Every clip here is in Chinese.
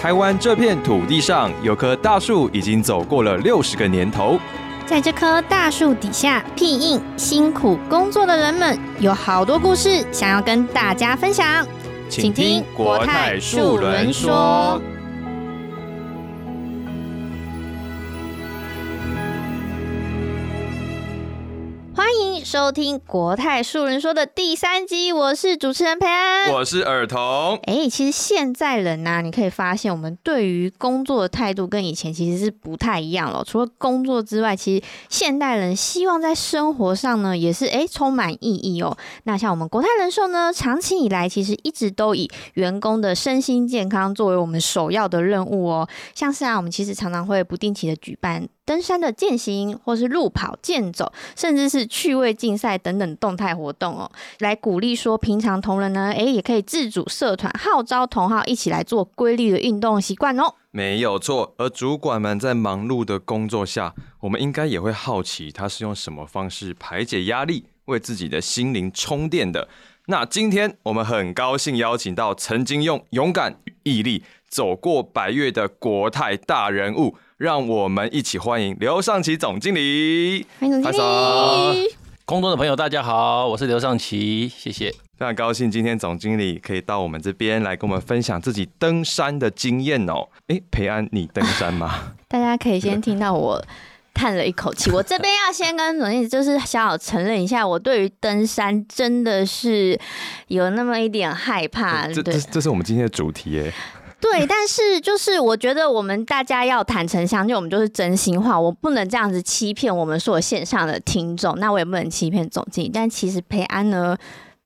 台湾这片土地上有棵大树，已经走过了六十个年头。在这棵大树底下，庇应辛苦工作的人们，有好多故事想要跟大家分享。请听国泰树轮说。收听国泰树人说的第三集，我是主持人培安，我是尔童。哎，其实现在人呢，你可以发现我们对于工作的态度跟以前其实是不太一样了。除了工作之外，其实现代人希望在生活上呢，也是哎充满意义哦。那像我们国泰人寿呢，长期以来其实一直都以员工的身心健康作为我们首要的任务哦。像是啊，我们其实常常会不定期的举办。登山的健行，或是路跑、健走，甚至是趣味竞赛等等动态活动哦，来鼓励说平常同仁呢，哎，也可以自主社团号召同好一起来做规律的运动习惯哦。没有错，而主管们在忙碌的工作下，我们应该也会好奇他是用什么方式排解压力，为自己的心灵充电的。那今天我们很高兴邀请到曾经用勇敢与毅力走过百越的国泰大人物。让我们一起欢迎刘尚奇总经理。欢迎总经理。空中的朋友，大家好，我是刘尚奇，谢谢。非常高兴今天总经理可以到我们这边来跟我们分享自己登山的经验哦。哎，培安，你登山吗？大家可以先听到我叹了一口气。我这边要先跟总经理就是小小承认一下，我对于登山真的是有那么一点害怕。这这这是我们今天的主题耶。对，但是就是我觉得我们大家要坦诚相见，我们就是真心话，我不能这样子欺骗我们所有线上的听众，那我也不能欺骗总经理。但其实培安呢？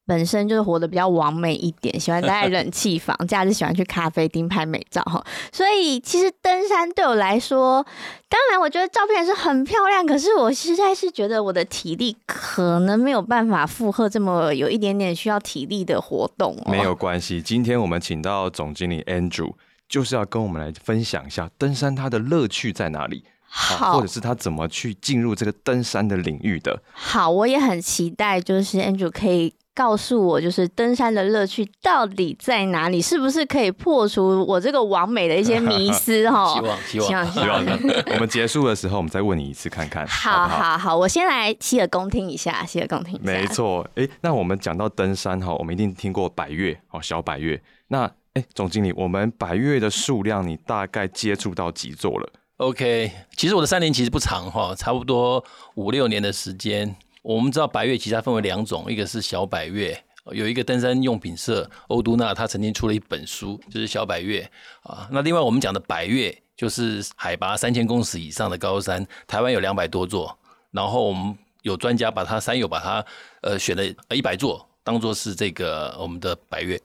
本身就是活得比较完美一点，喜欢待在冷气房，假日喜欢去咖啡厅拍美照哈。所以其实登山对我来说，当然我觉得照片是很漂亮，可是我实在是觉得我的体力可能没有办法负荷这么有一点点需要体力的活动。没有 关系，今天我们请到总经理 Andrew，就是要跟我们来分享一下登山它的乐趣在哪里，好，或者是他怎么去进入这个登山的领域的。好，我也很期待，就是 Andrew 可以。告诉我，就是登山的乐趣到底在哪里？是不是可以破除我这个完美的一些迷思？哈，希望，希望，希望。我们结束的时候，我们再问你一次，看看。好好好，我先来洗耳恭听一下，洗耳恭听。没错，哎，那我们讲到登山哈，我们一定听过百越哦，小百越。那哎，总经理，我们百越的数量，你大概接触到几座了？OK，其实我的三年其实不长哈，差不多五六年的时间。我们知道百越其实它分为两种，一个是小百越，有一个登山用品社欧都纳，他曾经出了一本书，就是小百越啊。那另外我们讲的百越，就是海拔三千公尺以上的高山，台湾有两百多座，然后我们有专家把它山友把它呃选了一百座，当做是这个我们的百越。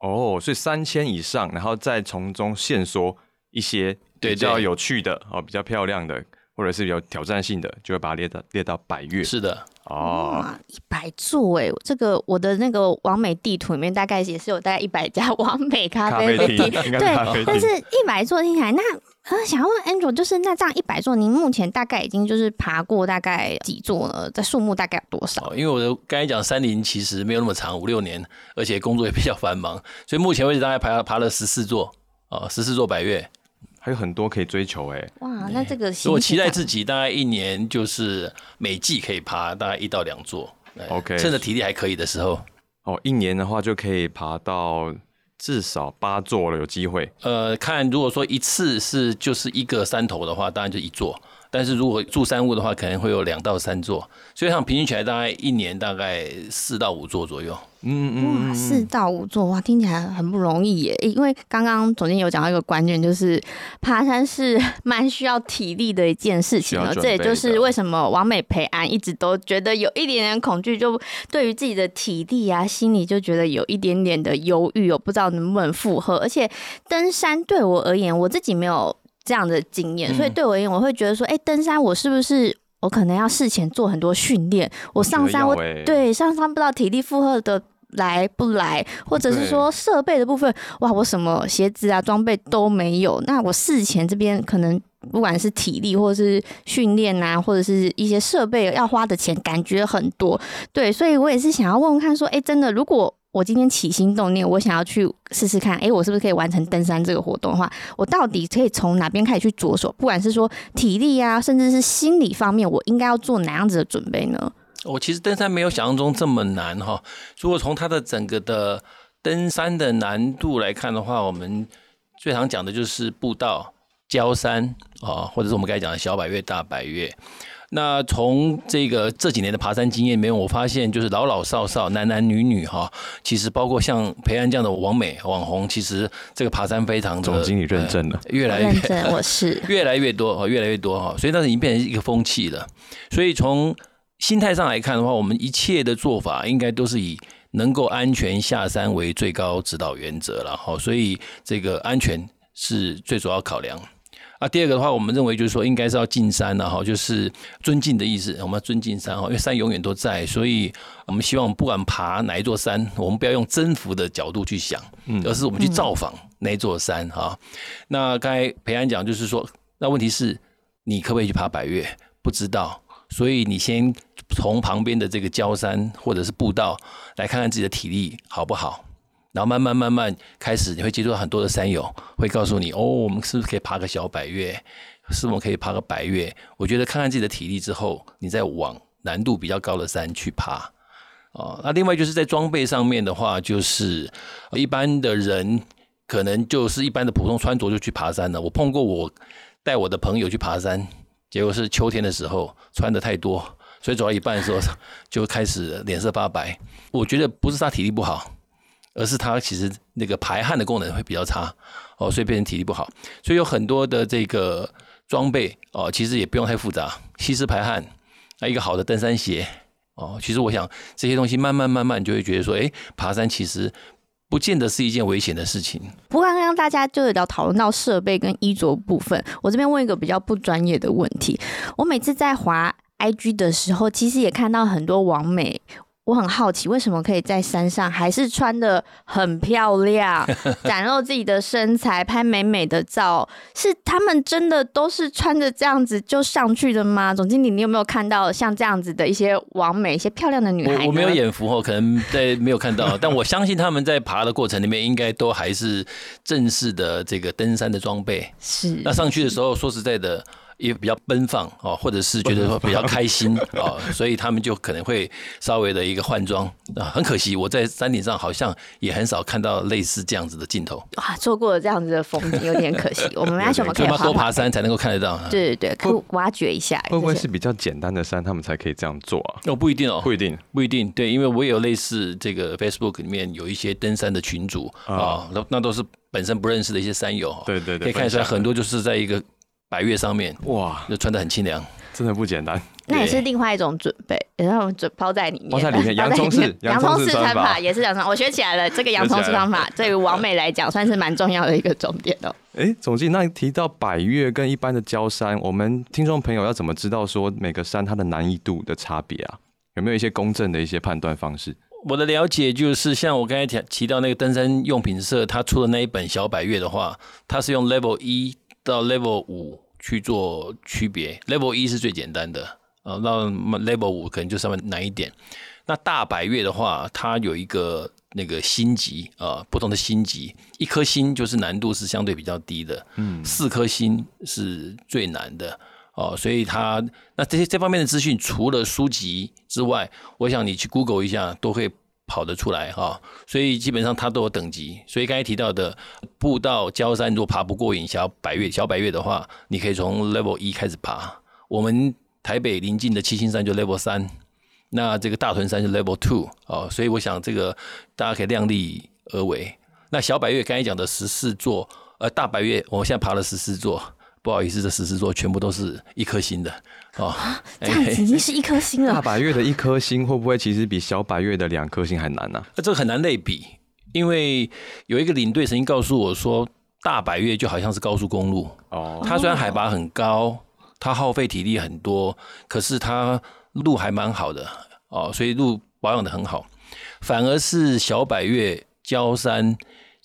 哦，所以三千以上，然后再从中线索一些比较有趣的哦，比较漂亮的。或者是有挑战性的，就会把它列到列到百越。是的，哦，一百座哎，这个我的那个完美地图里面大概也是有大概一百家完美咖啡厅，对，但是一百座听起来，那呃，想要问 Andrew，就是那这样一百座，您目前大概已经就是爬过大概几座呢？在数目大概有多少？因为我的刚才讲山林其实没有那么长，五六年，而且工作也比较繁忙，所以目前为止大概爬爬了十四座，哦，十四座百越。还有很多可以追求哎，哇，那这个我期待自己大概一年就是每季可以爬大概一到两座，OK，趁着体力还可以的时候，哦，一年的话就可以爬到至少八座了，有机会。呃，看如果说一次是就是一个山头的话，当然就一座。但是如果住山屋的话，可能会有两到三座，所以像平均起来大概一年大概四到五座左右。嗯嗯，哇，四到五座哇，听起来很不容易耶。因为刚刚总监有讲到一个关键，就是爬山是蛮需要体力的一件事情了。这也就是为什么王美培安一直都觉得有一点点恐惧，就对于自己的体力啊，心里就觉得有一点点的忧郁哦，不知道能不能负荷。而且登山对我而言，我自己没有。这样的经验，所以对我而言，我会觉得说，哎，登山我是不是我可能要事前做很多训练？我上山，我对上山不知道体力负荷的来不来，或者是说设备的部分，哇，我什么鞋子啊装备都没有，那我事前这边可能不管是体力或者是训练啊，或者是一些设备要花的钱，感觉很多。对，所以我也是想要问问看，说，哎，真的，如果我今天起心动念，我想要去试试看，哎，我是不是可以完成登山这个活动的话，我到底可以从哪边开始去着手？不管是说体力啊，甚至是心理方面，我应该要做哪样子的准备呢？我其实登山没有想象中这么难哈。如果从它的整个的登山的难度来看的话，我们最常讲的就是步道、焦山啊，或者是我们刚才讲的小百越、大百越。那从这个这几年的爬山经验里面，我发现就是老老少少、男男女女哈，其实包括像培安这样的网美网红，其实这个爬山非常的总经理认证了，越来越认证，我是 越来越多哈，越来越多哈，所以那是已经变成一个风气了。所以从心态上来看的话，我们一切的做法应该都是以能够安全下山为最高指导原则了哈。所以这个安全是最主要考量啊。第二个的话，我们认为就是说，应该是要进山了哈，就是尊敬的意思。我们要尊敬山哈，因为山永远都在，所以我们希望不管爬哪一座山，我们不要用征服的角度去想，而是我们去造访那一座山哈。那刚才培安讲就是说，那问题是你可不可以去爬百越？不知道。所以你先从旁边的这个焦山或者是步道来看看自己的体力好不好，然后慢慢慢慢开始，你会接触到很多的山友，会告诉你哦，我们是不是可以爬个小百越，是否可以爬个百越？我觉得看看自己的体力之后，你再往难度比较高的山去爬。哦，那另外就是在装备上面的话，就是一般的人可能就是一般的普通穿着就去爬山了。我碰过我带我的朋友去爬山。结果是秋天的时候穿的太多，所以走到一半的时候就开始脸色发白。我觉得不是他体力不好，而是它其实那个排汗的功能会比较差哦，所以变成体力不好。所以有很多的这个装备哦，其实也不用太复杂，吸湿排汗，那一个好的登山鞋哦。其实我想这些东西慢慢慢慢就会觉得说，哎，爬山其实。不见得是一件危险的事情。不过刚刚大家就有聊讨论到设备跟衣着部分，我这边问一个比较不专业的问题。我每次在滑 IG 的时候，其实也看到很多网美。我很好奇，为什么可以在山上还是穿的很漂亮，展露自己的身材，拍美美的照？是他们真的都是穿着这样子就上去的吗？总经理，你有没有看到像这样子的一些完美、一些漂亮的女孩？我我没有眼福哦，可能在 没有看到，但我相信他们在爬的过程里面，应该都还是正式的这个登山的装备。是，那上去的时候，说实在的。也比较奔放哦，或者是觉得说比较开心 哦，所以他们就可能会稍微的一个换装啊。很可惜，我在山顶上好像也很少看到类似这样子的镜头啊，错过了这样子的风景，有点可惜。我们为什么可以多爬山才能够看得到？对对对，可以挖掘一下。会不会是比较简单的山，他们才可以这样做啊？哦，不一定哦，不一定，不一定。对，因为我也有类似这个 Facebook 里面有一些登山的群组啊，那那都是本身不认识的一些山友，对对对，可以看出来很多就是在一个。百越上面哇，就穿的很清凉，真的不简单。那也是另外一种准备，然后准包在里面，包在里面。洋葱式，洋葱式穿法也是洋葱。我学起来了，这个洋葱式穿法对于王美来讲 算是蛮重要的一个重点哦。哎，总计那提到百越跟一般的焦山，我们听众朋友要怎么知道说每个山它的难易度的差别啊？有没有一些公正的一些判断方式？我的了解就是，像我刚才提提到那个登山用品社，他出的那一本小百越的话，它是用 Level 一。到 level 五去做区别，level 一是最简单的啊，那 level 五可能就稍微难一点。那大百月的话，它有一个那个星级啊，不同的星级，一颗星就是难度是相对比较低的，嗯，四颗星是最难的哦，所以它那这些这方面的资讯，除了书籍之外，我想你去 Google 一下都会。跑得出来哈，所以基本上它都有等级。所以刚才提到的步道、焦山，如果爬不过瘾，小百越、小百越的话，你可以从 level 一开始爬。我们台北临近的七星山就 level 三，那这个大屯山就 level two 哦。所以我想这个大家可以量力而为。那小百越刚才讲的十四座，呃，大百越我现在爬了十四座。不好意思，这十四座全部都是一颗星的哦，这样子已经是一颗星了。大百月的一颗星会不会其实比小百月的两颗星还难呢？那这个很难类比，因为有一个领队曾经告诉我说，大百月就好像是高速公路哦，它虽然海拔很高，它耗费体力很多，可是它路还蛮好的哦，所以路保养的很好。反而是小百月焦山。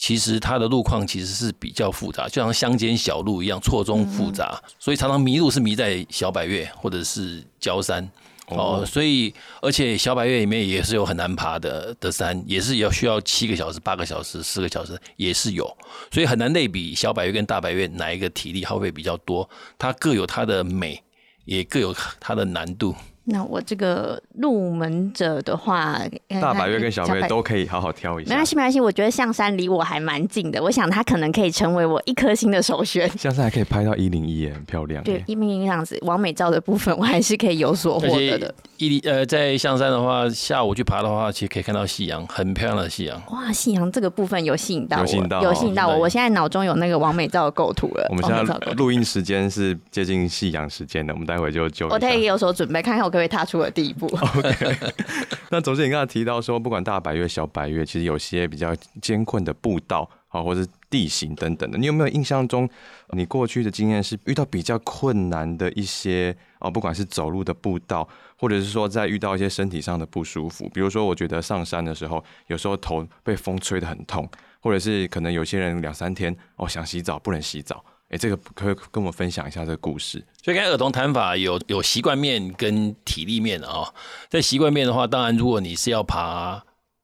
其实它的路况其实是比较复杂，就像乡间小路一样，错综复杂，所以常常迷路是迷在小百越或者是焦山。哦，所以而且小百岳里面也是有很难爬的的山，也是要需要七个小时、八个小时、四个小时，也是有，所以很难类比小百岳跟大百岳哪一个体力耗费比较多，它各有它的美，也各有它的难度。那我这个入门者的话，大白月跟小百岳都可以好好挑一下。没关系，没关系。我觉得象山离我还蛮近的，我想它可能可以成为我一颗星的首选。象山还可以拍到一零一，很漂亮。对，一零一这样子，完美照的部分我还是可以有所获得的。一零呃，在象山的话，下午去爬的话，其实可以看到夕阳，很漂亮的夕阳。哇，夕阳这个部分有吸引到我，有吸引到，有吸引到我。我现在脑中有那个完美照的构图了。我们现在录音时间是接近夕阳时间的，我们待会就就我可以有所准备，看看我可不可以踏出了第一步。OK，那总之你刚才提到说，不管大白月、小白月，其实有些比较艰困的步道啊，或是地形等等的，你有没有印象中，你过去的经验是遇到比较困难的一些啊，不管是走路的步道，或者是说在遇到一些身体上的不舒服，比如说我觉得上山的时候，有时候头被风吹得很痛，或者是可能有些人两三天哦想洗澡不能洗澡。哎，这个可以跟我们分享一下这个故事。所以，刚才儿童谈法有有习惯面跟体力面的啊。在习惯面的话，当然，如果你是要爬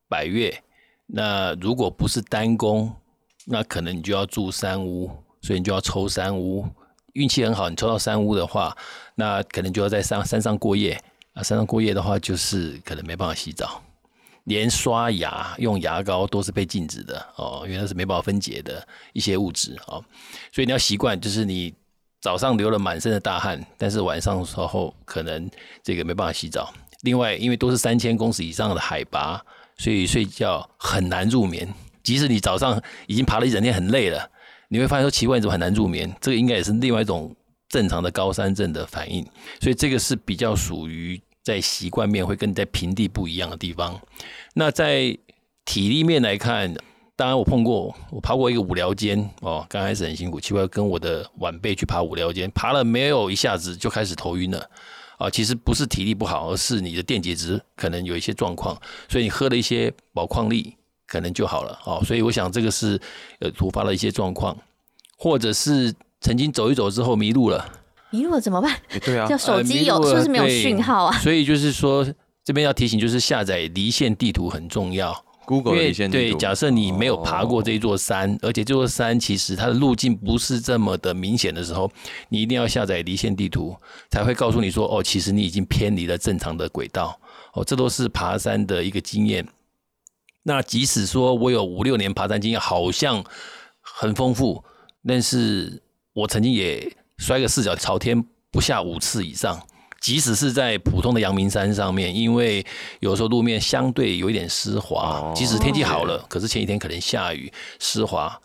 百越，那如果不是单攻，那可能你就要住山屋，所以你就要抽山屋。运气很好，你抽到山屋的话，那可能就要在山山上过夜啊。山上过夜的话，就是可能没办法洗澡。连刷牙用牙膏都是被禁止的哦，因为那是没办法分解的一些物质哦，所以你要习惯，就是你早上流了满身的大汗，但是晚上的时候可能这个没办法洗澡。另外，因为都是三千公尺以上的海拔，所以睡觉很难入眠。即使你早上已经爬了一整天很累了，你会发现说奇怪，怎么很难入眠？这个应该也是另外一种正常的高山症的反应。所以这个是比较属于。在习惯面会跟在平地不一样的地方，那在体力面来看，当然我碰过，我爬过一个五寮间哦，刚开始很辛苦，奇怪跟我的晚辈去爬五寮间，爬了没有一下子就开始头晕了啊，其实不是体力不好，而是你的电解质可能有一些状况，所以你喝了一些宝矿力可能就好了哦，所以我想这个是呃突发了一些状况，或者是曾经走一走之后迷路了。迷路了怎么办？对啊，就手机有是不是没有讯号啊？所以就是说，这边要提醒，就是下载离线地图很重要。Google 离线地图。对，假设你没有爬过这座山，而且这座山其实它的路径不是这么的明显的时候，你一定要下载离线地图，才会告诉你说，哦，其实你已经偏离了正常的轨道。哦，这都是爬山的一个经验。那即使说我有五六年爬山经验，好像很丰富，但是我曾经也。摔个四脚朝天不下五次以上，即使是在普通的阳明山上面，因为有时候路面相对有一点湿滑，即使天气好了，可是前几天可能下雨湿滑，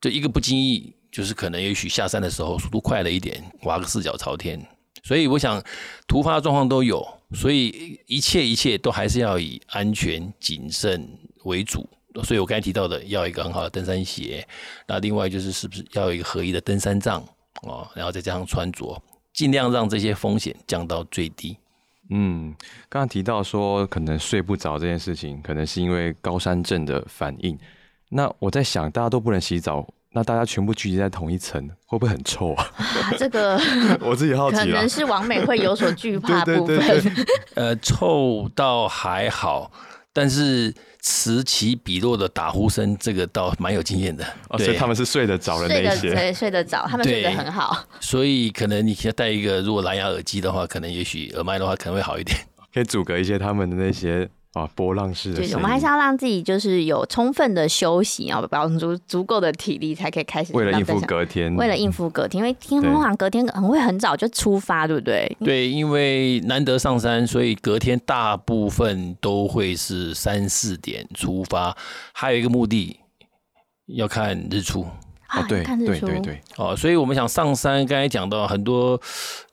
就一个不经意，就是可能也许下山的时候速度快了一点，滑个四脚朝天。所以我想突发状况都有，所以一切一切都还是要以安全谨慎为主。所以我刚才提到的，要一个很好的登山鞋，那另外就是是不是要有一个合一的登山杖。哦，然后再加上穿着，尽量让这些风险降到最低。嗯，刚刚提到说可能睡不着这件事情，可能是因为高山症的反应。那我在想，大家都不能洗澡，那大家全部聚集在同一层，会不会很臭啊？啊，这个 我自己好奇可能是王美会有所惧 怕部分。呃，臭倒还好。但是此起彼落的打呼声，这个倒蛮有经验的。哦所以他们是睡得着的那些，对睡得着，他们睡得很好。所以可能你要戴一个，如果蓝牙耳机的话，可能也许耳麦的话可能会好一点，可以阻隔一些他们的那些。啊，波浪式的。对，我们还是要让自己就是有充分的休息，啊保持足足够的体力，才可以开始。为了应付隔天。为了应付隔天，因为听通常隔天很会很早就出发，对不对？对，因为难得上山，所以隔天大部分都会是三四点出发。还有一个目的，要看日出。啊，对，看日出。对对对。哦，所以我们想上山，刚才讲到很多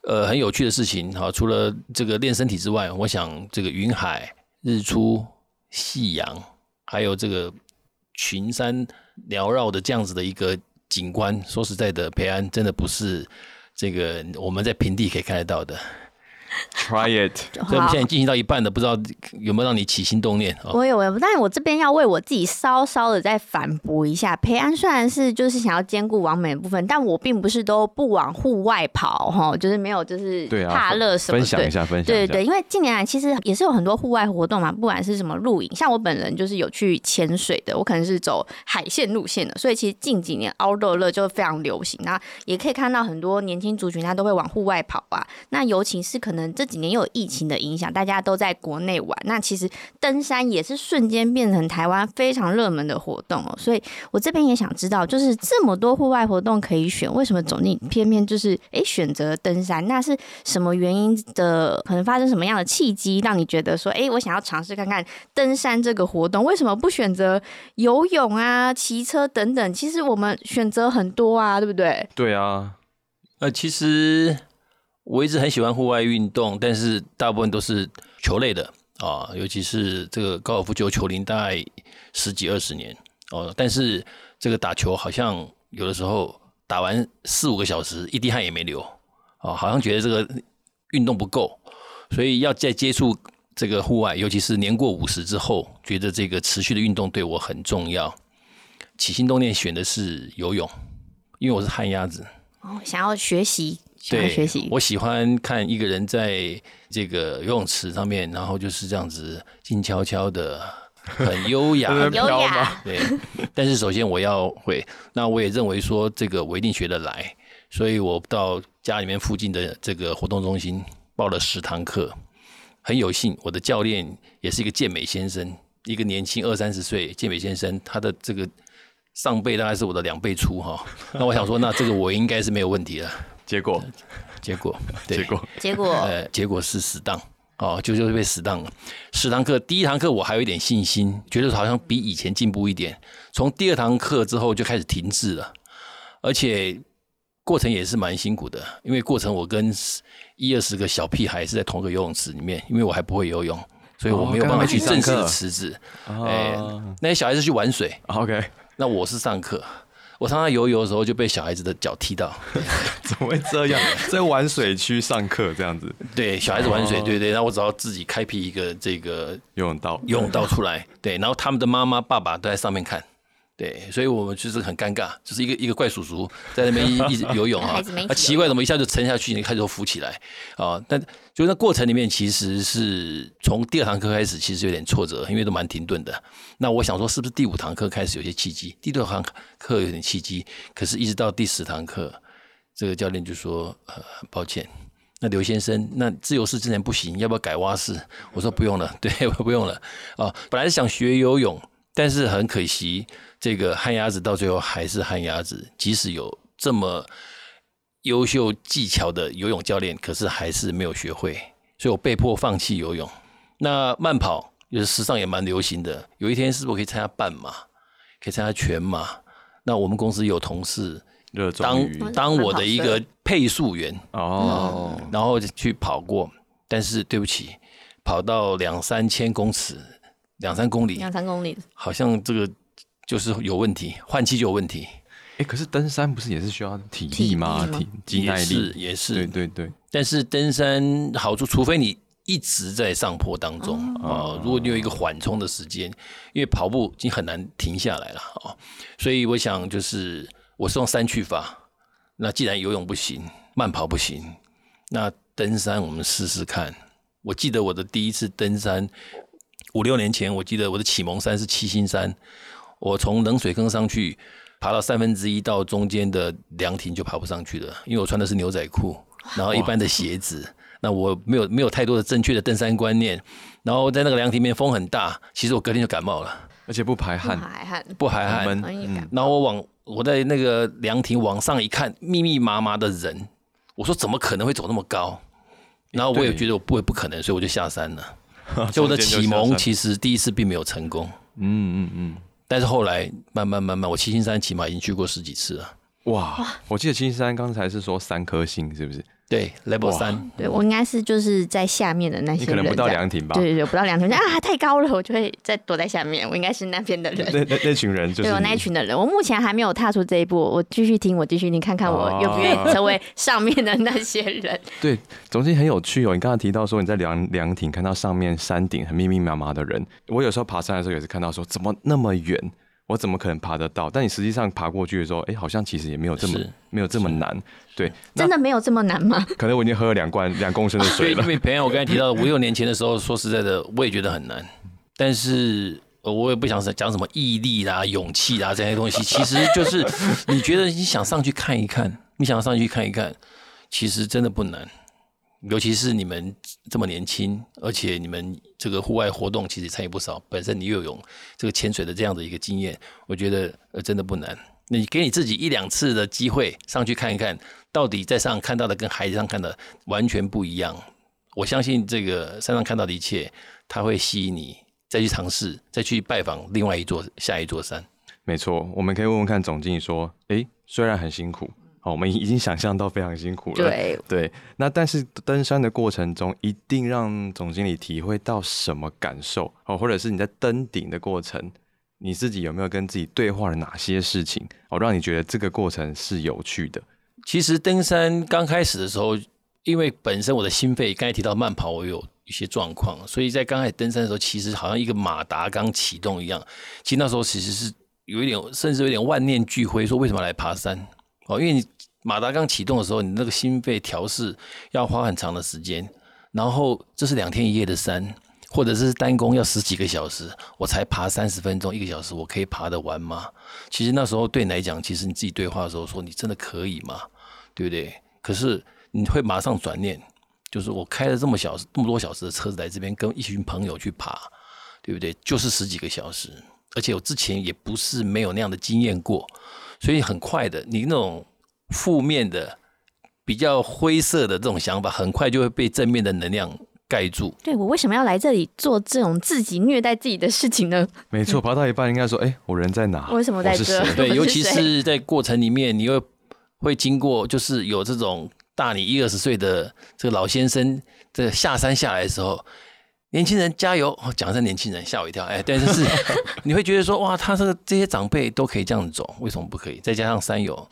呃很有趣的事情。好，除了这个练身体之外，我想这个云海。日出、夕阳，还有这个群山缭绕的这样子的一个景观，说实在的，培安真的不是这个我们在平地可以看得到的。Try it，所以我们现在进行到一半的，不知道有没有让你起心动念哦。我有，我有，但是我这边要为我自己稍稍的再反驳一下。培安虽然是就是想要兼顾完美的部分，但我并不是都不往户外跑哈，就是没有就是对啊，怕热什么分享一下，分享对对对，因为近年来其实也是有很多户外活动嘛，不管是什么露营，像我本人就是有去潜水的，我可能是走海线路线的，所以其实近几年 outdoor 乐就非常流行。那也可以看到很多年轻族群他都会往户外跑啊。那尤其是可能这几年又有疫情的影响，大家都在国内玩，那其实登山也是瞬间变成台湾非常热门的活动哦。所以我这边也想知道，就是这么多户外活动可以选，为什么总经偏偏就是诶选择登山？那是什么原因的？可能发生什么样的契机，让你觉得说，诶，我想要尝试看看登山这个活动？为什么不选择游泳啊、骑车等等？其实我们选择很多啊，对不对？对啊，呃，其实。我一直很喜欢户外运动，但是大部分都是球类的啊，尤其是这个高尔夫球球龄大概十几二十年哦。但是这个打球好像有的时候打完四五个小时一滴汗也没流哦，好像觉得这个运动不够，所以要再接触这个户外，尤其是年过五十之后，觉得这个持续的运动对我很重要。起心动念选的是游泳，因为我是旱鸭子哦，想要学习。对，学习。我喜欢看一个人在这个游泳池上面，然后就是这样子静悄悄的，很优雅，优雅。对，但是首先我要会，那我也认为说这个我一定学得来，所以我到家里面附近的这个活动中心报了十堂课，很有幸，我的教练也是一个健美先生，一个年轻二三十岁健美先生，他的这个上背大概是我的两倍粗哈，那我想说，那这个我应该是没有问题了。结果，结果，结果，结果，呃，结果是死当。哦，就就是被死当了。十堂课，第一堂课我还有一点信心，觉得好像比以前进步一点。从第二堂课之后就开始停滞了，而且过程也是蛮辛苦的，因为过程我跟一二十个小屁孩是在同一个游泳池里面，因为我还不会游泳，所以我没有办法去正式的池子。哎，那些小孩子去玩水，OK，那我是上课。我常常游游的时候就被小孩子的脚踢到，怎么会这样？在玩水区上课这样子？对，小孩子玩水，对对。然后我只要自己开辟一个这个游泳道，游泳道出来，对。然后他们的妈妈、爸爸都在上面看。对，所以我们就是很尴尬，就是一个一个怪叔叔在那边一一直游泳啊，啊奇怪，怎么一下就沉下去，你开始浮起来啊？但就那过程里面，其实是从第二堂课开始，其实有点挫折，因为都蛮停顿的。那我想说，是不是第五堂课开始有些契机？第六堂课有点契机，可是一直到第十堂课，这个教练就说：“呃，很抱歉，那刘先生，那自由式之前不行，要不要改蛙式？”我说：“不用了，对，不用了。”啊，本来是想学游泳，但是很可惜。这个旱鸭子到最后还是旱鸭子，即使有这么优秀技巧的游泳教练，可是还是没有学会，所以我被迫放弃游泳。那慢跑就是时尚也蛮流行的，有一天是不是可以参加半马，可以参加全马？那我们公司有同事当当我的一个配速员哦，然后去跑过，但是对不起，跑到两三千公尺，两三公里，两三公里，好像这个。就是有问题，换气就有问题。哎，可是登山不是也是需要体力吗？体肌耐力也是，对对对。但是登山好处，除非你一直在上坡当中啊，如果你有一个缓冲的时间，因为跑步已经很难停下来了啊。所以我想，就是我是用三去法。那既然游泳不行，慢跑不行，那登山我们试试看。我记得我的第一次登山五六年前，我记得我的启蒙山是七星山。我从冷水坑上去，爬到三分之一到中间的凉亭就爬不上去了，因为我穿的是牛仔裤，然后一般的鞋子，那我没有没有太多的正确的登山观念，然后在那个凉亭面风很大，其实我隔天就感冒了，而且不排汗，不排汗，不排汗，然后我往我在那个凉亭往上一看，密密麻麻的人，我说怎么可能会走那么高？然后我也觉得我不会不可能，所以我就下山了。就我的启蒙其实第一次并没有成功。嗯嗯嗯。但是后来慢慢慢慢，我七星山起码已经去过十几次了。哇！我记得七星山刚才是说三颗星，是不是？对，Level 三，对我应该是就是在下面的那些人，你可能不到凉亭吧？对对对，不到凉亭啊，太高了，我就会再躲在下面。我应该是那边的人，那 那那群人就是对我那一群的人。我目前还没有踏出这一步，我继续听，我继续听，看看我愿不愿意成为上面的那些人。对，总之很有趣哦。你刚刚提到说你在凉凉亭看到上面山顶很密密麻麻的人，我有时候爬山的时候也是看到说怎么那么远。我怎么可能爬得到？但你实际上爬过去的时候，哎，好像其实也没有这么没有这么难。对，真的没有这么难吗？可能我已经喝了两罐两公升的水了。因为 朋友我刚才提到五六年前的时候，说实在的，我也觉得很难。但是我也不想讲什么毅力啦、勇气啦这些东西，其实就是你觉得你想上去看一看，你想上去看一看，其实真的不难。尤其是你们这么年轻，而且你们这个户外活动其实参与不少，本身你又有这个潜水的这样的一个经验，我觉得呃真的不难。你给你自己一两次的机会上去看一看，到底在上看到的跟海上看的完全不一样。我相信这个山上看到的一切，它会吸引你再去尝试，再去拜访另外一座下一座山。没错，我们可以问问看总经理说，诶，虽然很辛苦。好，我们已经想象到非常辛苦了。对对，那但是登山的过程中，一定让总经理体会到什么感受？哦，或者是你在登顶的过程，你自己有没有跟自己对话了哪些事情？哦，让你觉得这个过程是有趣的。其实登山刚开始的时候，因为本身我的心肺刚才提到慢跑，我有一些状况，所以在刚开始登山的时候，其实好像一个马达刚启动一样。其实那时候其实是有一点，甚至有点万念俱灰，说为什么来爬山？哦，因为你马达刚启动的时候，你那个心肺调试要花很长的时间，然后这是两天一夜的山，或者是单攻要十几个小时，我才爬三十分钟一个小时，我可以爬得完吗？其实那时候对你来讲，其实你自己对话的时候说，你真的可以吗？对不对？可是你会马上转念，就是我开了这么小这么多小时的车子来这边，跟一群朋友去爬，对不对？就是十几个小时，而且我之前也不是没有那样的经验过。所以很快的，你那种负面的、比较灰色的这种想法，很快就会被正面的能量盖住。对我为什么要来这里做这种自己虐待自己的事情呢？没错，爬到一半应该说：“哎，我人在哪？为什么在这？”对，尤其是在过程里面，你又会经过，就是有这种大你一二十岁的这个老先生，这个下山下来的时候。年轻人加油！讲声年轻人吓我一跳，哎，但是 你会觉得说，哇，他这个这些长辈都可以这样子走，为什么不可以？再加上山友，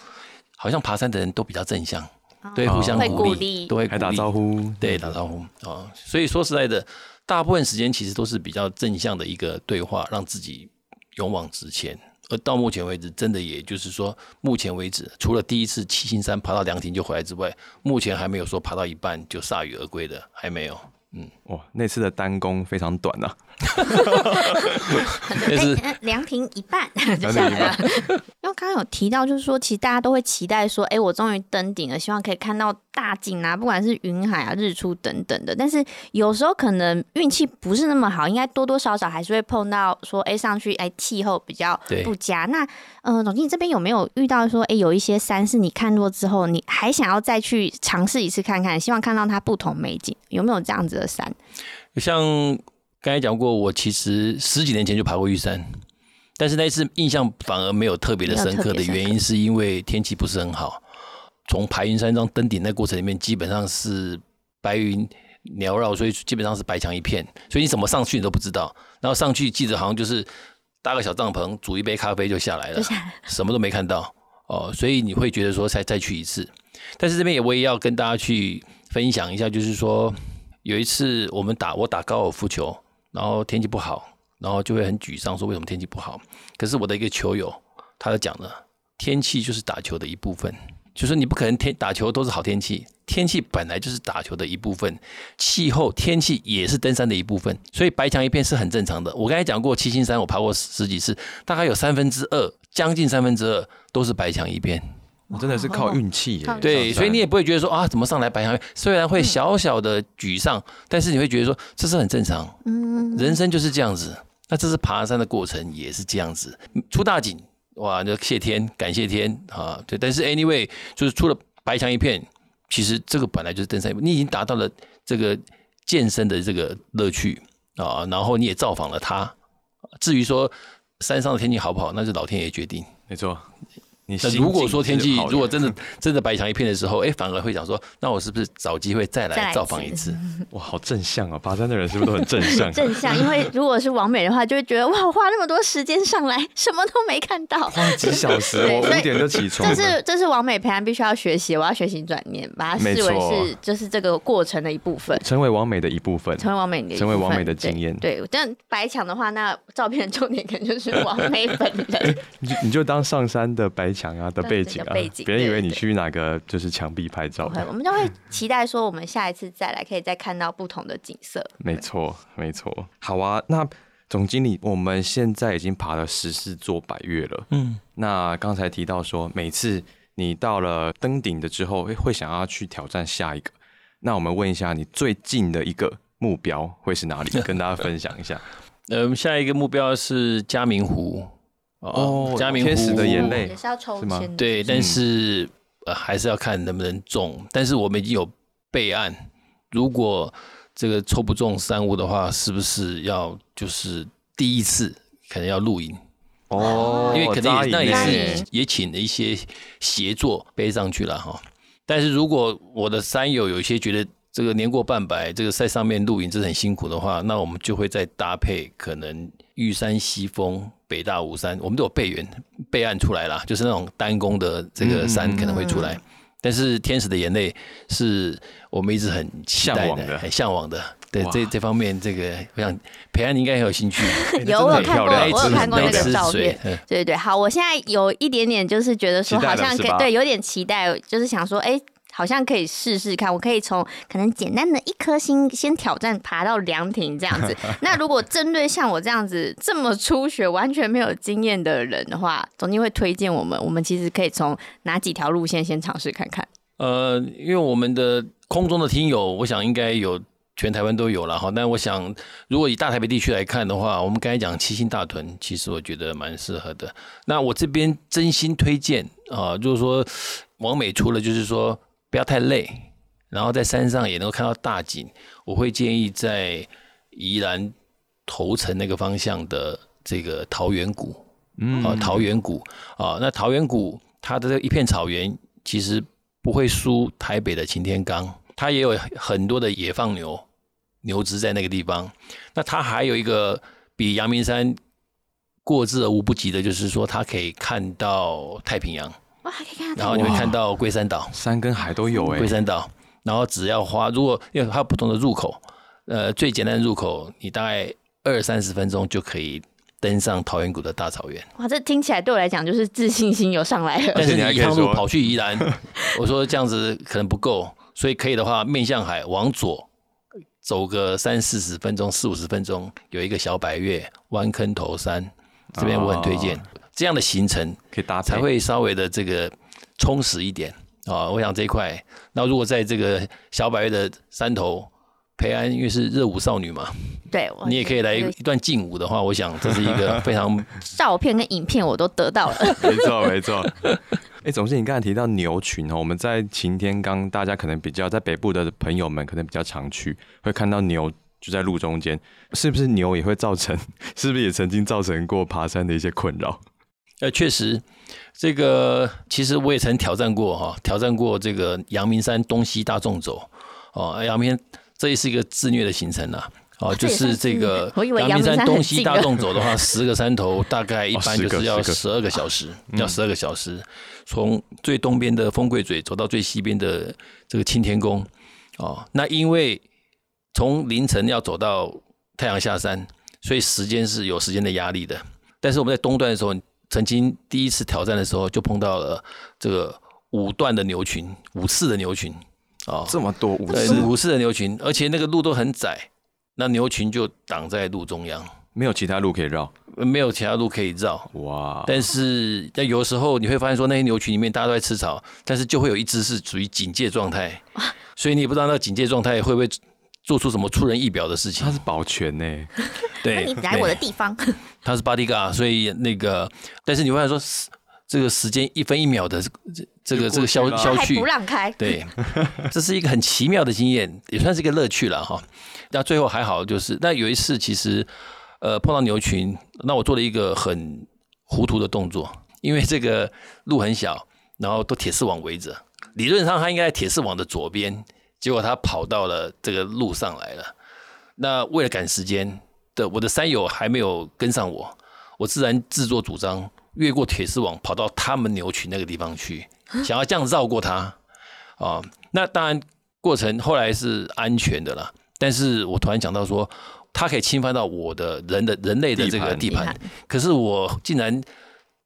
好像爬山的人都比较正向，对，互相鼓励，都会打招呼，对，打招呼啊。所以说实在的，大部分时间其实都是比较正向的一个对话，让自己勇往直前。而到目前为止，真的也就是说，目前为止，除了第一次七星山爬到凉亭就回来之外，目前还没有说爬到一半就铩羽而归的，还没有。嗯，哇，那次的单工非常短呐。那是凉亭一半就下来了。因为 刚刚有提到，就是说，其实大家都会期待说，哎，我终于登顶了，希望可以看到大景啊，不管是云海啊、日出等等的。但是有时候可能运气不是那么好，应该多多少少还是会碰到说，哎，上去哎气候比较不佳。那呃，总经理这边有没有遇到说，哎，有一些山是你看过之后，你还想要再去尝试一次看看，希望看到它不同美景，有没有这样子的山？像。刚才讲过，我其实十几年前就爬过玉山，但是那一次印象反而没有特别的深刻的原因，是因为天气不是很好。从排云山庄登顶那过程里面，基本上是白云缭绕，所以基本上是白墙一片，所以你怎么上去你都不知道。然后上去记得好像就是搭个小帐篷，煮一杯咖啡就下来了，什么都没看到哦，所以你会觉得说再再去一次。但是这边也我也要跟大家去分享一下，就是说有一次我们打我打高尔夫球。然后天气不好，然后就会很沮丧，说为什么天气不好？可是我的一个球友，他就讲了，天气就是打球的一部分，就是你不可能天打球都是好天气，天气本来就是打球的一部分，气候天气也是登山的一部分，所以白墙一片是很正常的。我刚才讲过七星山，我爬过十几次，大概有三分之二，将近三分之二都是白墙一片。我真的是靠运气，对，所以你也不会觉得说啊，怎么上来白墙？虽然会小小的沮丧，但是你会觉得说这是很正常。嗯，人生就是这样子。那这是爬山的过程也是这样子。出大景，哇，那谢天，感谢天啊！对，但是 anyway，就是出了白墙一片，其实这个本来就是登山，你已经达到了这个健身的这个乐趣啊，然后你也造访了他。至于说山上的天气好不好，那是老天爷决定。没错。那你如果说天气如果真的 真的白墙一片的时候，哎，反而会想说，那我是不是找机会再再来来造访一一次？哇，好正向啊！爬山的人是不是都很正向？正向，因为如果是完美的话，就会觉得哇，我花那么多时间上来，什么都没看到。花几小时，我五点就起床。这是这是王美培安必须要学习，我要学习转念，把它视为是就是这个过程的一部分。成为完美的一部分。成为完美成为完美的经验对，对但白墙的话，那照片的重点可能就是王美本人。你就你就当上山的白墙啊的背景啊背景，别人以为你去哪个就是墙壁拍照我们就会期待说，我们下一次再来，可以再看到不同的景色。没错，没错。好啊，那总经理，我们现在已经爬了十四座百岳了。嗯，那刚才提到说，每次你到了登顶的之后，会会想要去挑战下一个。那我们问一下，你最近的一个目标会是哪里？跟大家分享一下。呃，下一个目标是嘉明湖。哦嘉明湖天使的眼泪也是要抽是吗签的。对，但是、呃还是要看能不能中。但是我们已经有备案，如果这个抽不中三五的话，是不是要就是第一次可能要露营？哦因为可能也那也扎是也请了一些协作背上去了哈。但是如果我的山友有一些觉得这个年过半百，这个在上面露营这是很辛苦的话，那我们就会再搭配可能玉山西峰、北大武山，我们都有备援备案出来啦，就是那种单攻的这个山可能会出来。但是天使的眼泪是我们一直很期待向往的很向往的。对这这方面，这个我想培安你应该很有兴趣。有我有看过，我有看过那个照片。对对，好，我现在有一点点就是觉得说，好像可以对，有点期待，就是想说，哎。好像可以试试看，我可以从可能简单的一颗星先挑战爬到凉亭这样子。那如果针对像我这样子这么初学、完全没有经验的人的话，总经会推荐我们，我们其实可以从哪几条路线先尝试看看。呃，因为我们的空中的听友，我想应该有全台湾都有了哈。但我想，如果以大台北地区来看的话，我们刚才讲七星大屯，其实我觉得蛮适合的。那我这边真心推荐啊、就是说王美除了就是说不要太累，然后在山上也能够看到大景，我会建议在宜兰头城那个方向的这个桃源谷，嗯啊，桃源谷啊，那桃源谷它的这一片草原其实不会输台北的擎天岗，它也有很多的野放牛牛只在那个地方。那它还有一个比阳明山过之而无不及的，就是说它可以看到太平洋，哇，还可以看到然后你会哇看到龟山岛，山跟海都有哎、龟山岛，然后只要花，如果因为它有不同的入口，呃，最简单的入口你大概二三十分钟就可以登上桃源谷的大草原。哇，这听起来对我来讲就是自信心有上来了。但是你还可以说你一趟路跑去宜兰，我说这样子可能不够，所以可以的话，面向海往左走个三四十分钟、四五十分钟，有一个小百岳弯坑头山，这边我很推荐、这样的行程，可以搭配才会稍微的这个充实一点啊。我想这一块，那如果在这个小百岳的山头。培安因为是热舞少女嘛，对，你也可以来一段劲舞的话，我想这是一个非 常照片跟影片我都得到了。没错，没错。哎，总之你刚才提到牛群哦，我们在晴天岗，大家可能比较在北部的朋友们可能比较常去，会看到牛就在路中间，是不是牛也会造成？是不是也曾经造成过爬山的一些困扰？呃，确实，这个其实我也曾挑战过哈，挑战过这个阳明山东西大纵走哦，阳明这也是一个自虐的行程呐、哦，就是这个阳明山东西大近了纵走的话，十个山头大概一哦10个般就是要10个十二个小时，要十二个小时，从最东边的丰贵嘴走到最西边的这个青天宫哦。那因为从凌晨要走到太阳下山，所以时间是有时间的压力的。但是我们在东段的时候，曾经第一次挑战的时候，就碰到了这个五段的牛群，五次的牛群哦，这么多五对，次，五次的牛群，而且那个路都很窄，那牛群就挡在路中央，没有其他路可以绕。没有其他路可以绕。哇，但是，那有时候你会发现说，那些牛群里面大家都在吃草，但是就会有一只是处于警戒状态，所以你也不知道那个警戒状态会不会做出什么出人意表的事情。他。是保全呢，对，你来我的地方，他是 bodyguard，所以那个，但是你会发现说，时这个时间一分一秒的这这个这个消消去。不，让开。对，这是一个很奇妙的经验，也算是一个乐趣了哈。那最后还好，就是那有一次其实呃碰到牛群，那我做了一个很糊涂的动作，因为这个路很小，然后都铁丝网围着，理论上它应该在铁丝网的左边，结果他跑到了这个路上来了。那为了赶时间的，我的山友还没有跟上我，我自然自作主张越过铁丝网，跑到他们牛群那个地方去，想要这样绕过他啊。那当然过程后来是安全的了，但是我突然想到说，他可以侵犯到我的人的人类的这个地盘，可是我竟然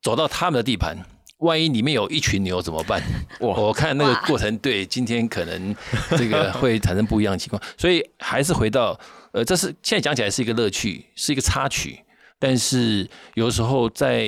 走到他们的地盘。万一里面有一群牛怎么办？我看那个过程，对今天可能这个会产生不一样的情况，所以还是回到，呃，这是现在讲起来是一个乐趣，是一个插曲，但是有时候在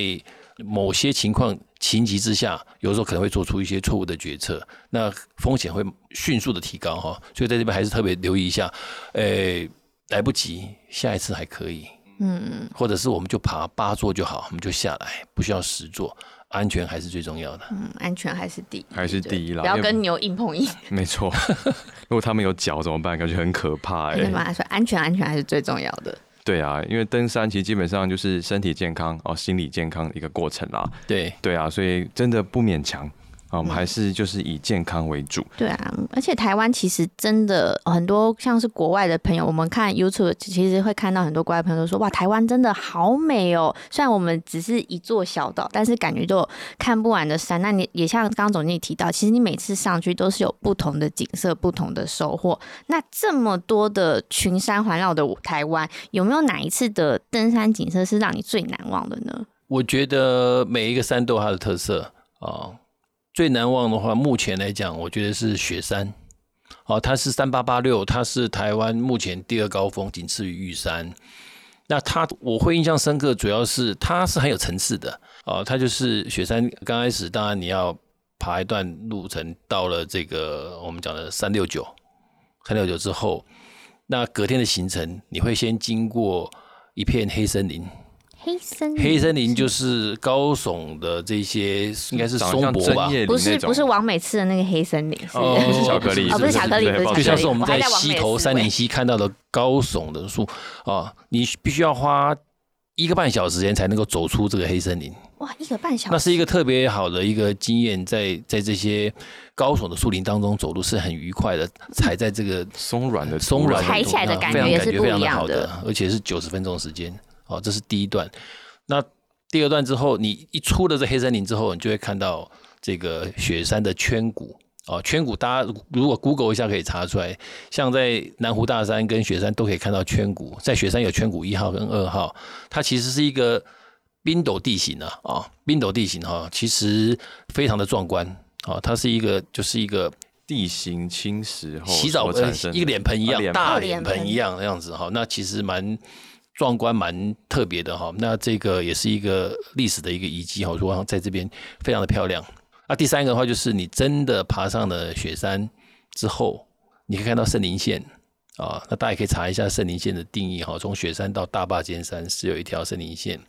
某些情况情急之下，有时候可能会做出一些错误的决策，那风险会迅速的提高哈，所以在这边还是特别留意一下，诶，来不及，下一次还可以，嗯，或者是我们就爬八座就好，我们就下来，不需要十座。安全还是最重要的。嗯，安全还是第一，还是第一啦。不要跟牛硬碰硬。没错，如果他们有脚怎么办？感觉很可怕哎。说安全，安全还是最重要的。对啊，因为登山其实基本上就是身体健康哦，心理健康一个过程啦。对对啊，所以真的不勉强。我们还是就是以健康为主。对啊，而且台湾其实真的很多，像是国外的朋友，我们看 YouTube 其实会看到很多国外朋友都说：“哇，台湾真的好美哦！”虽然我们只是一座小岛，但是感觉都有看不完的山。那你也像刚刚总经理提到，其实你每次上去都是有不同的景色、不同的收获。那这么多的群山环绕的台湾，有没有哪一次的登山景色是让你最难忘的呢？我觉得每一个山都有它的特色啊。最难忘的话，目前来讲，我觉得是雪山。哦，它是三八八六，它是台湾目前第二高峰，仅次于玉山。那它我会印象深刻，主要是它是很有层次的。哦，它就是雪山刚开始，当然你要爬一段路程，到了这个我们讲的三六九，三六九之后，那隔天的行程，你会先经过一片黑森林。黑森林。黑森林就是高耸的这些，应该是松柏吧？不是不是王美吃的那个黑森林，是巧克力，不是巧克力，就像是我们在溪头三林溪看到的高耸的树啊，你必须要花一个半小时间才能够走出这个黑森林。哇，一个半小时，那是一个特别好的一个经验，在在这些高耸的树林当中走路是很愉快的，踩在这个松软的松软踩起来的感觉也是不一样的，而且是九十分钟时间。哦，这是第一段。那第二段之后，你一出了这黑森林之后，你就会看到这个雪山的圈谷。哦，圈谷大家如果 Google 一下可以查出来，像在南湖大山跟雪山都可以看到圈谷。在雪山有圈谷一号跟二号，它其实是一个冰斗地形啊。啊，冰斗地形哈，其实非常的壮观。啊，它是一个就是一个地形侵蚀后洗澡呃一个脸盆一样大脸盆一样那样子哈，那其实蛮。壮观蛮特别的哈，那这个也是一个历史的一个遗迹哈，说在这边非常的漂亮。那第三个的话就是你真的爬上了雪山之后，你可以看到圣林线啊，那大家可以查一下圣林线的定义哈，从雪山到大坝尖山是有一条圣林线。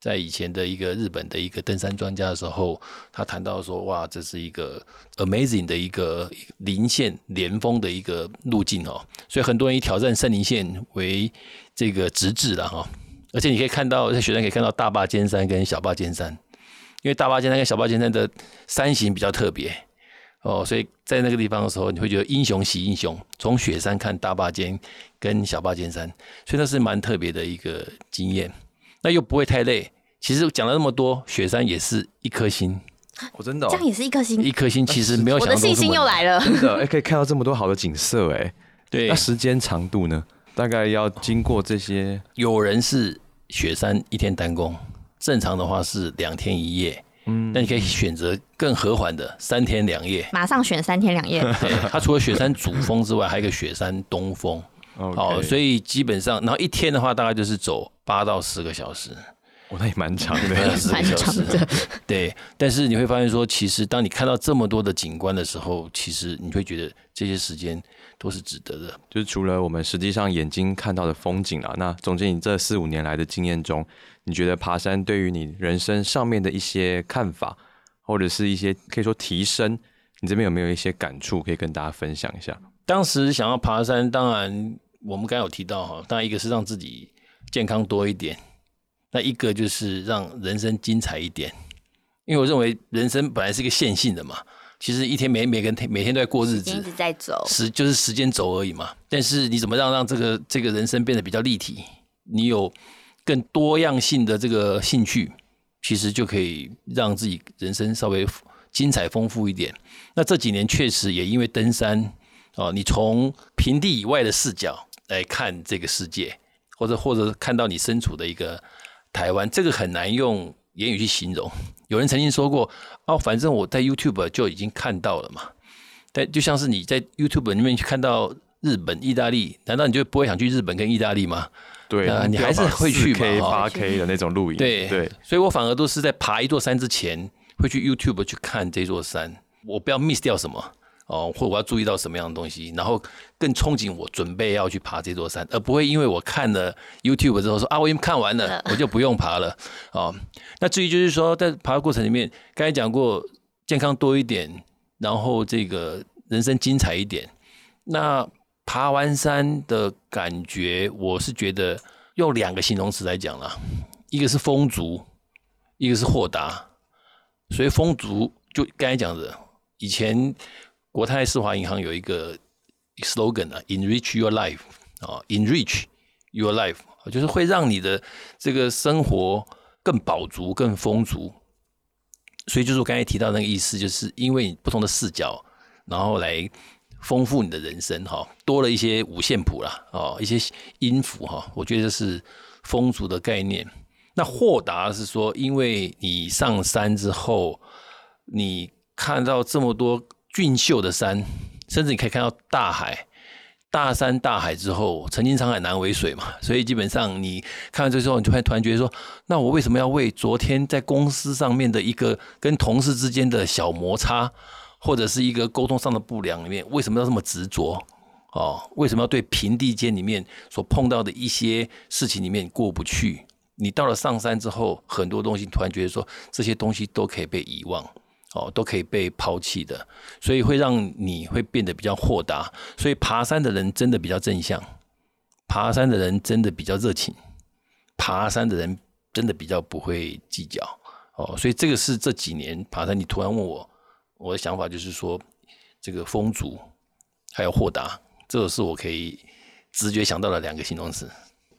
在以前的一个日本的一个登山专家的时候，他谈到说：“哇，这是一个 amazing 的一个林线连峰的一个路径哦。”所以很多人以挑战圣林线为这个直至了哈。而且你可以看到，在雪山可以看到大坝尖山跟小坝尖山，因为大坝尖山跟小坝尖山的山形比较特别哦，所以在那个地方的时候，你会觉得英雄惜英雄。从雪山看大坝尖跟小坝尖山，所以那是蛮特别的一个经验。那又不会太累。其实讲了那么多，雪山也是一颗星。我真的这样也是一颗星。一颗星其实没有想我的信心又来了。真的，哎，可以看到这么多好的景色，哎。对。那时间长度呢？大概要经过这些。有人是雪山一天单攻，正常的话是两天一夜。嗯。那你可以选择更和缓的三天两夜。马上选三天两夜。对。它除了雪山主峰之外，还有一个雪山东峰。哦。所以基本上，然后一天的话，大概就是走八到十个小时。那也蛮长的，蛮长的。对，但是你会发现说，其实当你看到这么多的景观的时候，其实你会觉得这些时间都是值得的。就是除了我们实际上眼睛看到的风景啊，那总结你这四五年来的经验中，你觉得爬山对于你人生上面的一些看法，或者是一些可以说提升，你这边有没有一些感触可以跟大家分享一下？当时想要爬山，当然我们刚有提到哈，当然一个是让自己健康多一点。那一个就是让人生精彩一点，因为我认为人生本来是一个线性的嘛，其实一天每每个人每天都在过日子一，直在走，时就是时间走而已嘛。但是你怎么让让这个这个人生变得比较立体？你有更多样性的这个兴趣，其实就可以让自己人生稍微精彩丰富一点。那这几年确实也因为登山哦，你从平地以外的视角来看这个世界，或者或者看到你身处的一个台湾，这个很难用言语去形容。有人曾经说过，哦，反正我在 YouTube 就已经看到了嘛。但就像是你在 YouTube 里面去看到日本、意大利，难道你就不会想去日本跟意大利吗？对啊你还是会去嘛 K 八 K 的那种露营，对对，所以我反而都是在爬一座山之前，会去 YouTube 去看这座山，我不要 miss 掉什么哦，或我要注意到什么样的东西，然后更憧憬我准备要去爬这座山，而不会因为我看了 YouTube 之后说啊，我已经看完了，我就不用爬了哦。那至于就是说，在爬的过程里面，刚才讲过健康多一点，然后这个人生精彩一点。那爬完山的感觉，我是觉得用两个形容词来讲啦，一个是丰足，一个是豁达。所以丰足就刚才讲的，以前国泰世华银行有一个 slogan 啊，enrich your life 啊，enrich your life，就是会让你的这个生活更饱足、更丰足。所以就是我刚才提到那个意思，就是因为你不同的视角，然后来丰富你的人生哈，多了一些五线谱啦，哦，一些音符哈，我觉得这是丰足的概念。那豁达是说，因为你上山之后，你看到这么多俊秀的山，甚至你可以看到大海。大山大海之后，曾经沧海难为水嘛，所以基本上你看完这之后，你就会突然觉得说，那我为什么要为昨天在公司上面的一个跟同事之间的小摩擦，或者是一个沟通上的不良里面，为什么要这么执着？哦，为什么要对平地间里面所碰到的一些事情里面过不去？你到了上山之后，很多东西突然觉得说，这些东西都可以被遗忘。哦，都可以被抛弃的，所以会让你会变得比较豁达。所以爬山的人真的比较正向，爬山的人真的比较热情，爬山的人真的比较不会计较。哦，所以这个是这几年爬山，你突然问我，我的想法就是说，这个风足还有豁达，这个是我可以直觉想到的两个形容词。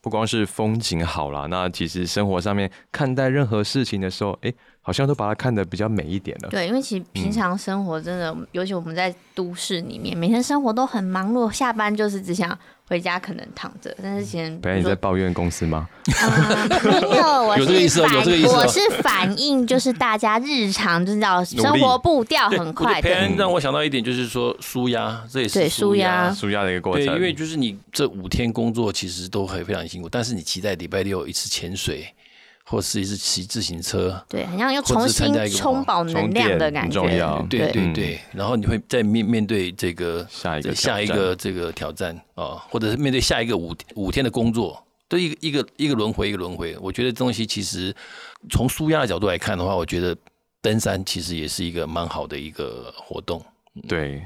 不光是风景好啦，那其实生活上面看待任何事情的时候，哎，好像都把它看得比较美一点了。对，因为其实平常生活真的，尤其我们在都市里面，每天生活都很忙碌，下班就是只想回家，可能躺着。但是其实，本来你在抱怨公司吗？啊，没有，我有这个意思哦是反，有这个意思哦我是反映就是大家日常就是要生活步调很快的。让我想到一点，就是说舒压，这也是对舒压舒压的一个过程对，程。因为就是你这五天工作其实都很非常辛苦，但是你期待礼拜六一次潜水，或是一次骑自行车，对，好像又重新充饱能量的感觉。很重要对对对对，然后你会再面面对这个下一个下一个这个挑战啊，或者是面对下一个五五天的工作，都一个一个一个轮回一个轮回。我觉得这东西其实从舒压的角度来看的话，我觉得登山其实也是一个蛮好的一个活动。对，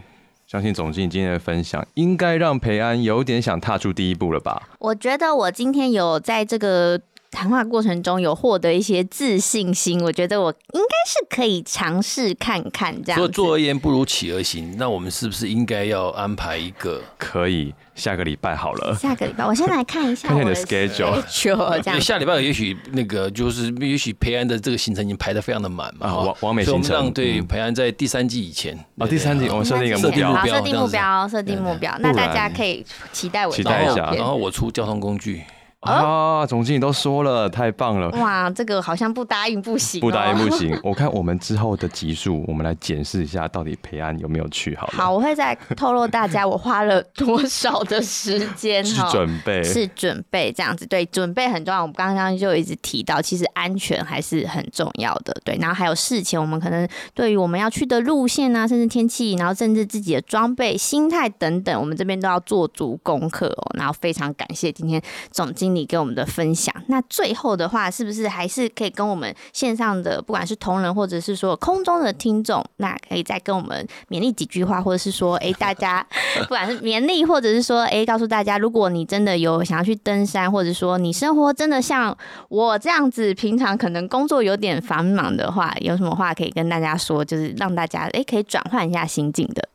相信总经理今天的分享，应该让培安有点想踏出第一步了吧？我觉得我今天有在这个谈话过程中有获得一些自信心，我觉得我应该是可以尝试看看这样说子。坐而言不如起而行，那我们是不是应该要安排一个？可以，下个礼拜好了。下个礼拜，我先来看一下 看看你的我的 schedule schedule，这样下礼拜也许那个就是也许培安的这个行程已经排的非常的满嘛，啊哈完完美行程。让对嗯。培安在第三季以前。啊，第三季我们设定一个目标设定目，标，设定目标，那大家可以期待我期待一下。然后我出交通工具，啊，总经理都说了，太棒了。哇，这个好像不答应不行、哦，不答应不。行，我看我们之后的集数，我们来检视一下，到底培安有没有去好了。好，我会再透露大家我花了多少的时间是。准备，是准备这样子，对，准备很重要。我们刚刚就一直提到，其实安全还是很重要的，对。然后还有事前，我们可能对于我们要去的路线啊，甚至天气，然后甚至自己的装备、心态等等，我们这边都要做足功课哦。然后非常感谢今天总经经理给我们的分享。那最后的话，是不是还是可以跟我们线上的不管是同仁或者是说空中的听众，那可以再跟我们勉励几句话，或者是说，哎，大家不管是勉励，或者是说，哎，告诉大家，如果你真的有想要去登山，或者说你生活真的像我这样子，平常可能工作有点繁忙的话，有什么话可以跟大家说，就是让大家哎可以转换一下心境的。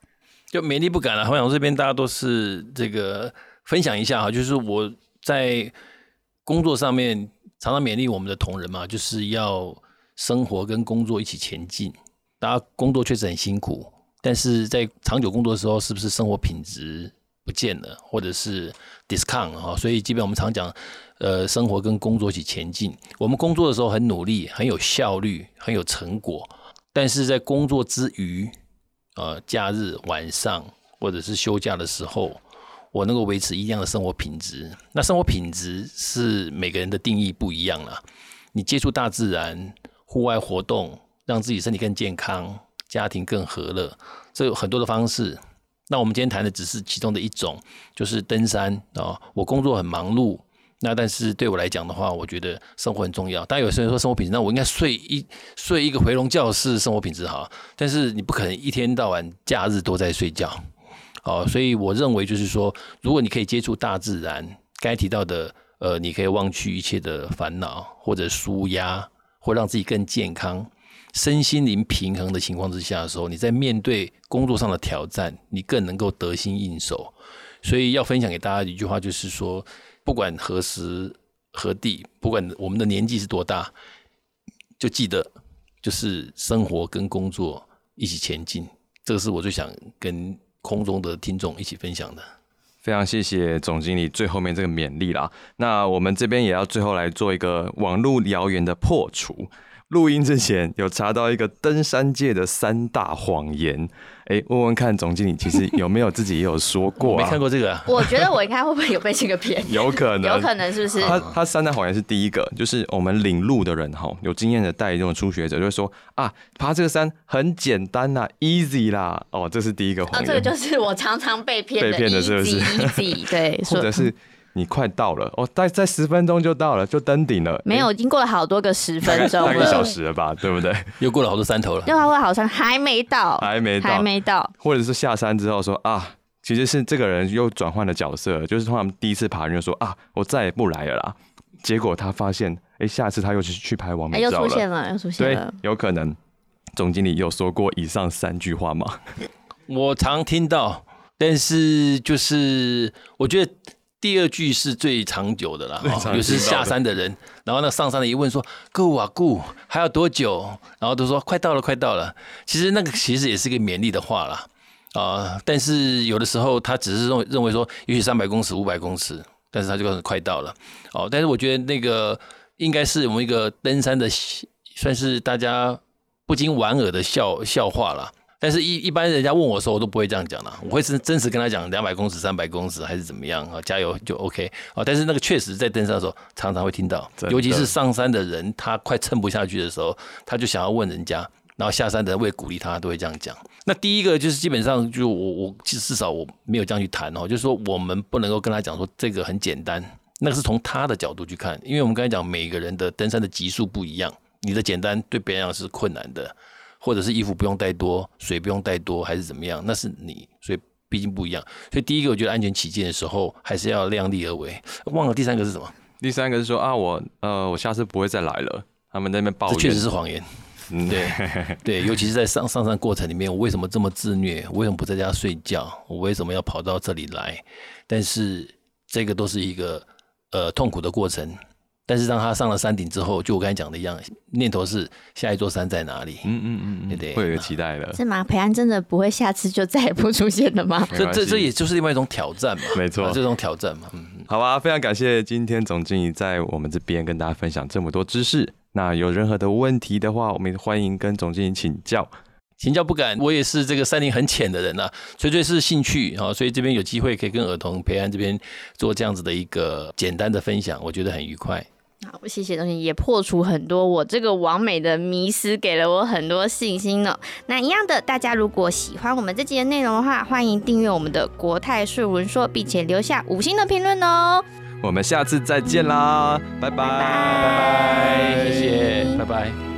就勉励不敢了，我想这边大家都是这个分享一下哈，就是我在工作上面常常勉励我们的同仁嘛，就是要生活跟工作一起前进。大家工作确实很辛苦，但是在长久工作的时候，是不是生活品质不见了，或者是 discount 哈？所以基本我们常讲，呃，生活跟工作一起前进。我们工作的时候很努力，很有效率，很有成果，但是在工作之余。呃，假日晚上或者是休假的时候，我能够维持一样的生活品质。那生活品质是每个人的定义不一样了。你接触大自然、户外活动，让自己身体更健康，家庭更和乐，这有很多的方式。那我们今天谈的只是其中的一种，就是登山啊。我工作很忙碌。那但是对我来讲的话，我觉得生活很重要。当然有些人说生活品质，那我应该睡一 睡一个回笼觉是生活品质好。但是你不可能一天到晚假日都在睡觉，哦，所以我认为就是说，如果你可以接触大自然，该提到的，呃，你可以忘去一切的烦恼或者舒压，或让自己更健康、身心灵平衡的情况之下的时候，你在面对工作上的挑战，你更能够得心应手。所以要分享给大家一句话，就是说。不管何时何地，不管我们的年纪是多大，就记得就是生活跟工作一起前进。这个是我最想跟空中的听众一起分享的。非常谢谢总经理最后面这个勉励啦。那我们这边也要最后来做一个网络谣言的破除。录音之前有查到一个登山界的三大谎言。哎，问问看总经理，其实有没有自己也有说过？没看过这个。我觉得我应该会不会有被这个骗？有可能，有可能是不是？他他三大谎言是第一个，就是我们领路的人哈，有经验的带这种初学者就会说啊，爬这个山很简单呐，easy 啦。哦，这是第一个谎言。这个就是我常常被骗被骗的，是不是？easy 对，或者是。你快到了哦，再再十分钟就到了，就登顶了。没有，已经过了好多个十分钟，半个小时了吧，对不对？又过了好多山头了。又过了好像，还没到，还没到，还没到。或者是下山之后说啊，其实是这个人又转换了角色，就是通常第一次爬人就说啊，我再也不来了啦。结果他发现，哎，下次他又去去拍完美照了。又出现了，又出现了。对，有可能。总经理有说过以上三句话吗？我常听到，但是就是我觉得。第二句是最长久的了，有时下山的人，然后那上山的一问说：“Go 啊，Go，还要多久？”然后都说：“快到了，快到了。”其实那个其实也是一个勉励的话啦。啊。但是有的时候他只是认认为说，也许三百公尺、五百公尺，但是他就告诉快到了。哦，但是我觉得那个应该是我们一个登山的，算是大家不禁莞尔的笑笑话了。但是，一一般人家问我的时候，我都不会这样讲的。我会是真实跟他讲两百公尺、三百公尺还是怎么样啊？加油就 OK 啊！但是那个确实在登山的时候，常常会听到，尤其是上山的人，他快撑不下去的时候，他就想要问人家，然后下山的人为鼓励他，都会这样讲。那第一个就是基本上就我我至少我没有这样去谈哦，就是说我们不能够跟他讲说这个很简单，那个是从他的角度去看，因为我们刚才讲每个人的登山的级数不一样，你的简单对别人是困难的。或者是衣服不用带多，水不用带多，还是怎么样？那是你，所以毕竟不一样。所以第一个，我觉得安全起见的时候，还是要量力而为。忘了第三个是什么？第三个是说啊，我呃，我下次不会再来了。他们那边抱怨，这确实是谎言。对 对，尤其是在上上山过程里面，我为什么这么自虐？我为什么不在家睡觉？我为什么要跑到这里来？但是这个都是一个呃痛苦的过程。但是当他上了山顶之后，就我刚才讲的一样，念头是下一座山在哪里？嗯嗯嗯嗯，对，会有一个期待的。是吗？培安真的不会下次就再也不出现了吗？这这这也就是另外一种挑战嘛，没错，这种挑战嘛。嗯，好吧，非常感谢今天总经理在我们这边跟大家分享这么多知识。那有任何的问题的话，我们欢迎跟总经理请教。请教不敢，我也是这个山林很浅的人呐，纯粹是兴趣啊，所以这边有机会可以跟儿童培安这边做这样子的一个简单的分享，我觉得很愉快。好，谢谢东西也破除很多我这个完美的迷思，给了我很多信心呢。那一样的，大家如果喜欢我们这集的内容的话，欢迎订阅我们的国泰税文说，并且留下五星的评论哦。我们下次再见啦，拜拜，拜拜拜，谢谢，拜拜。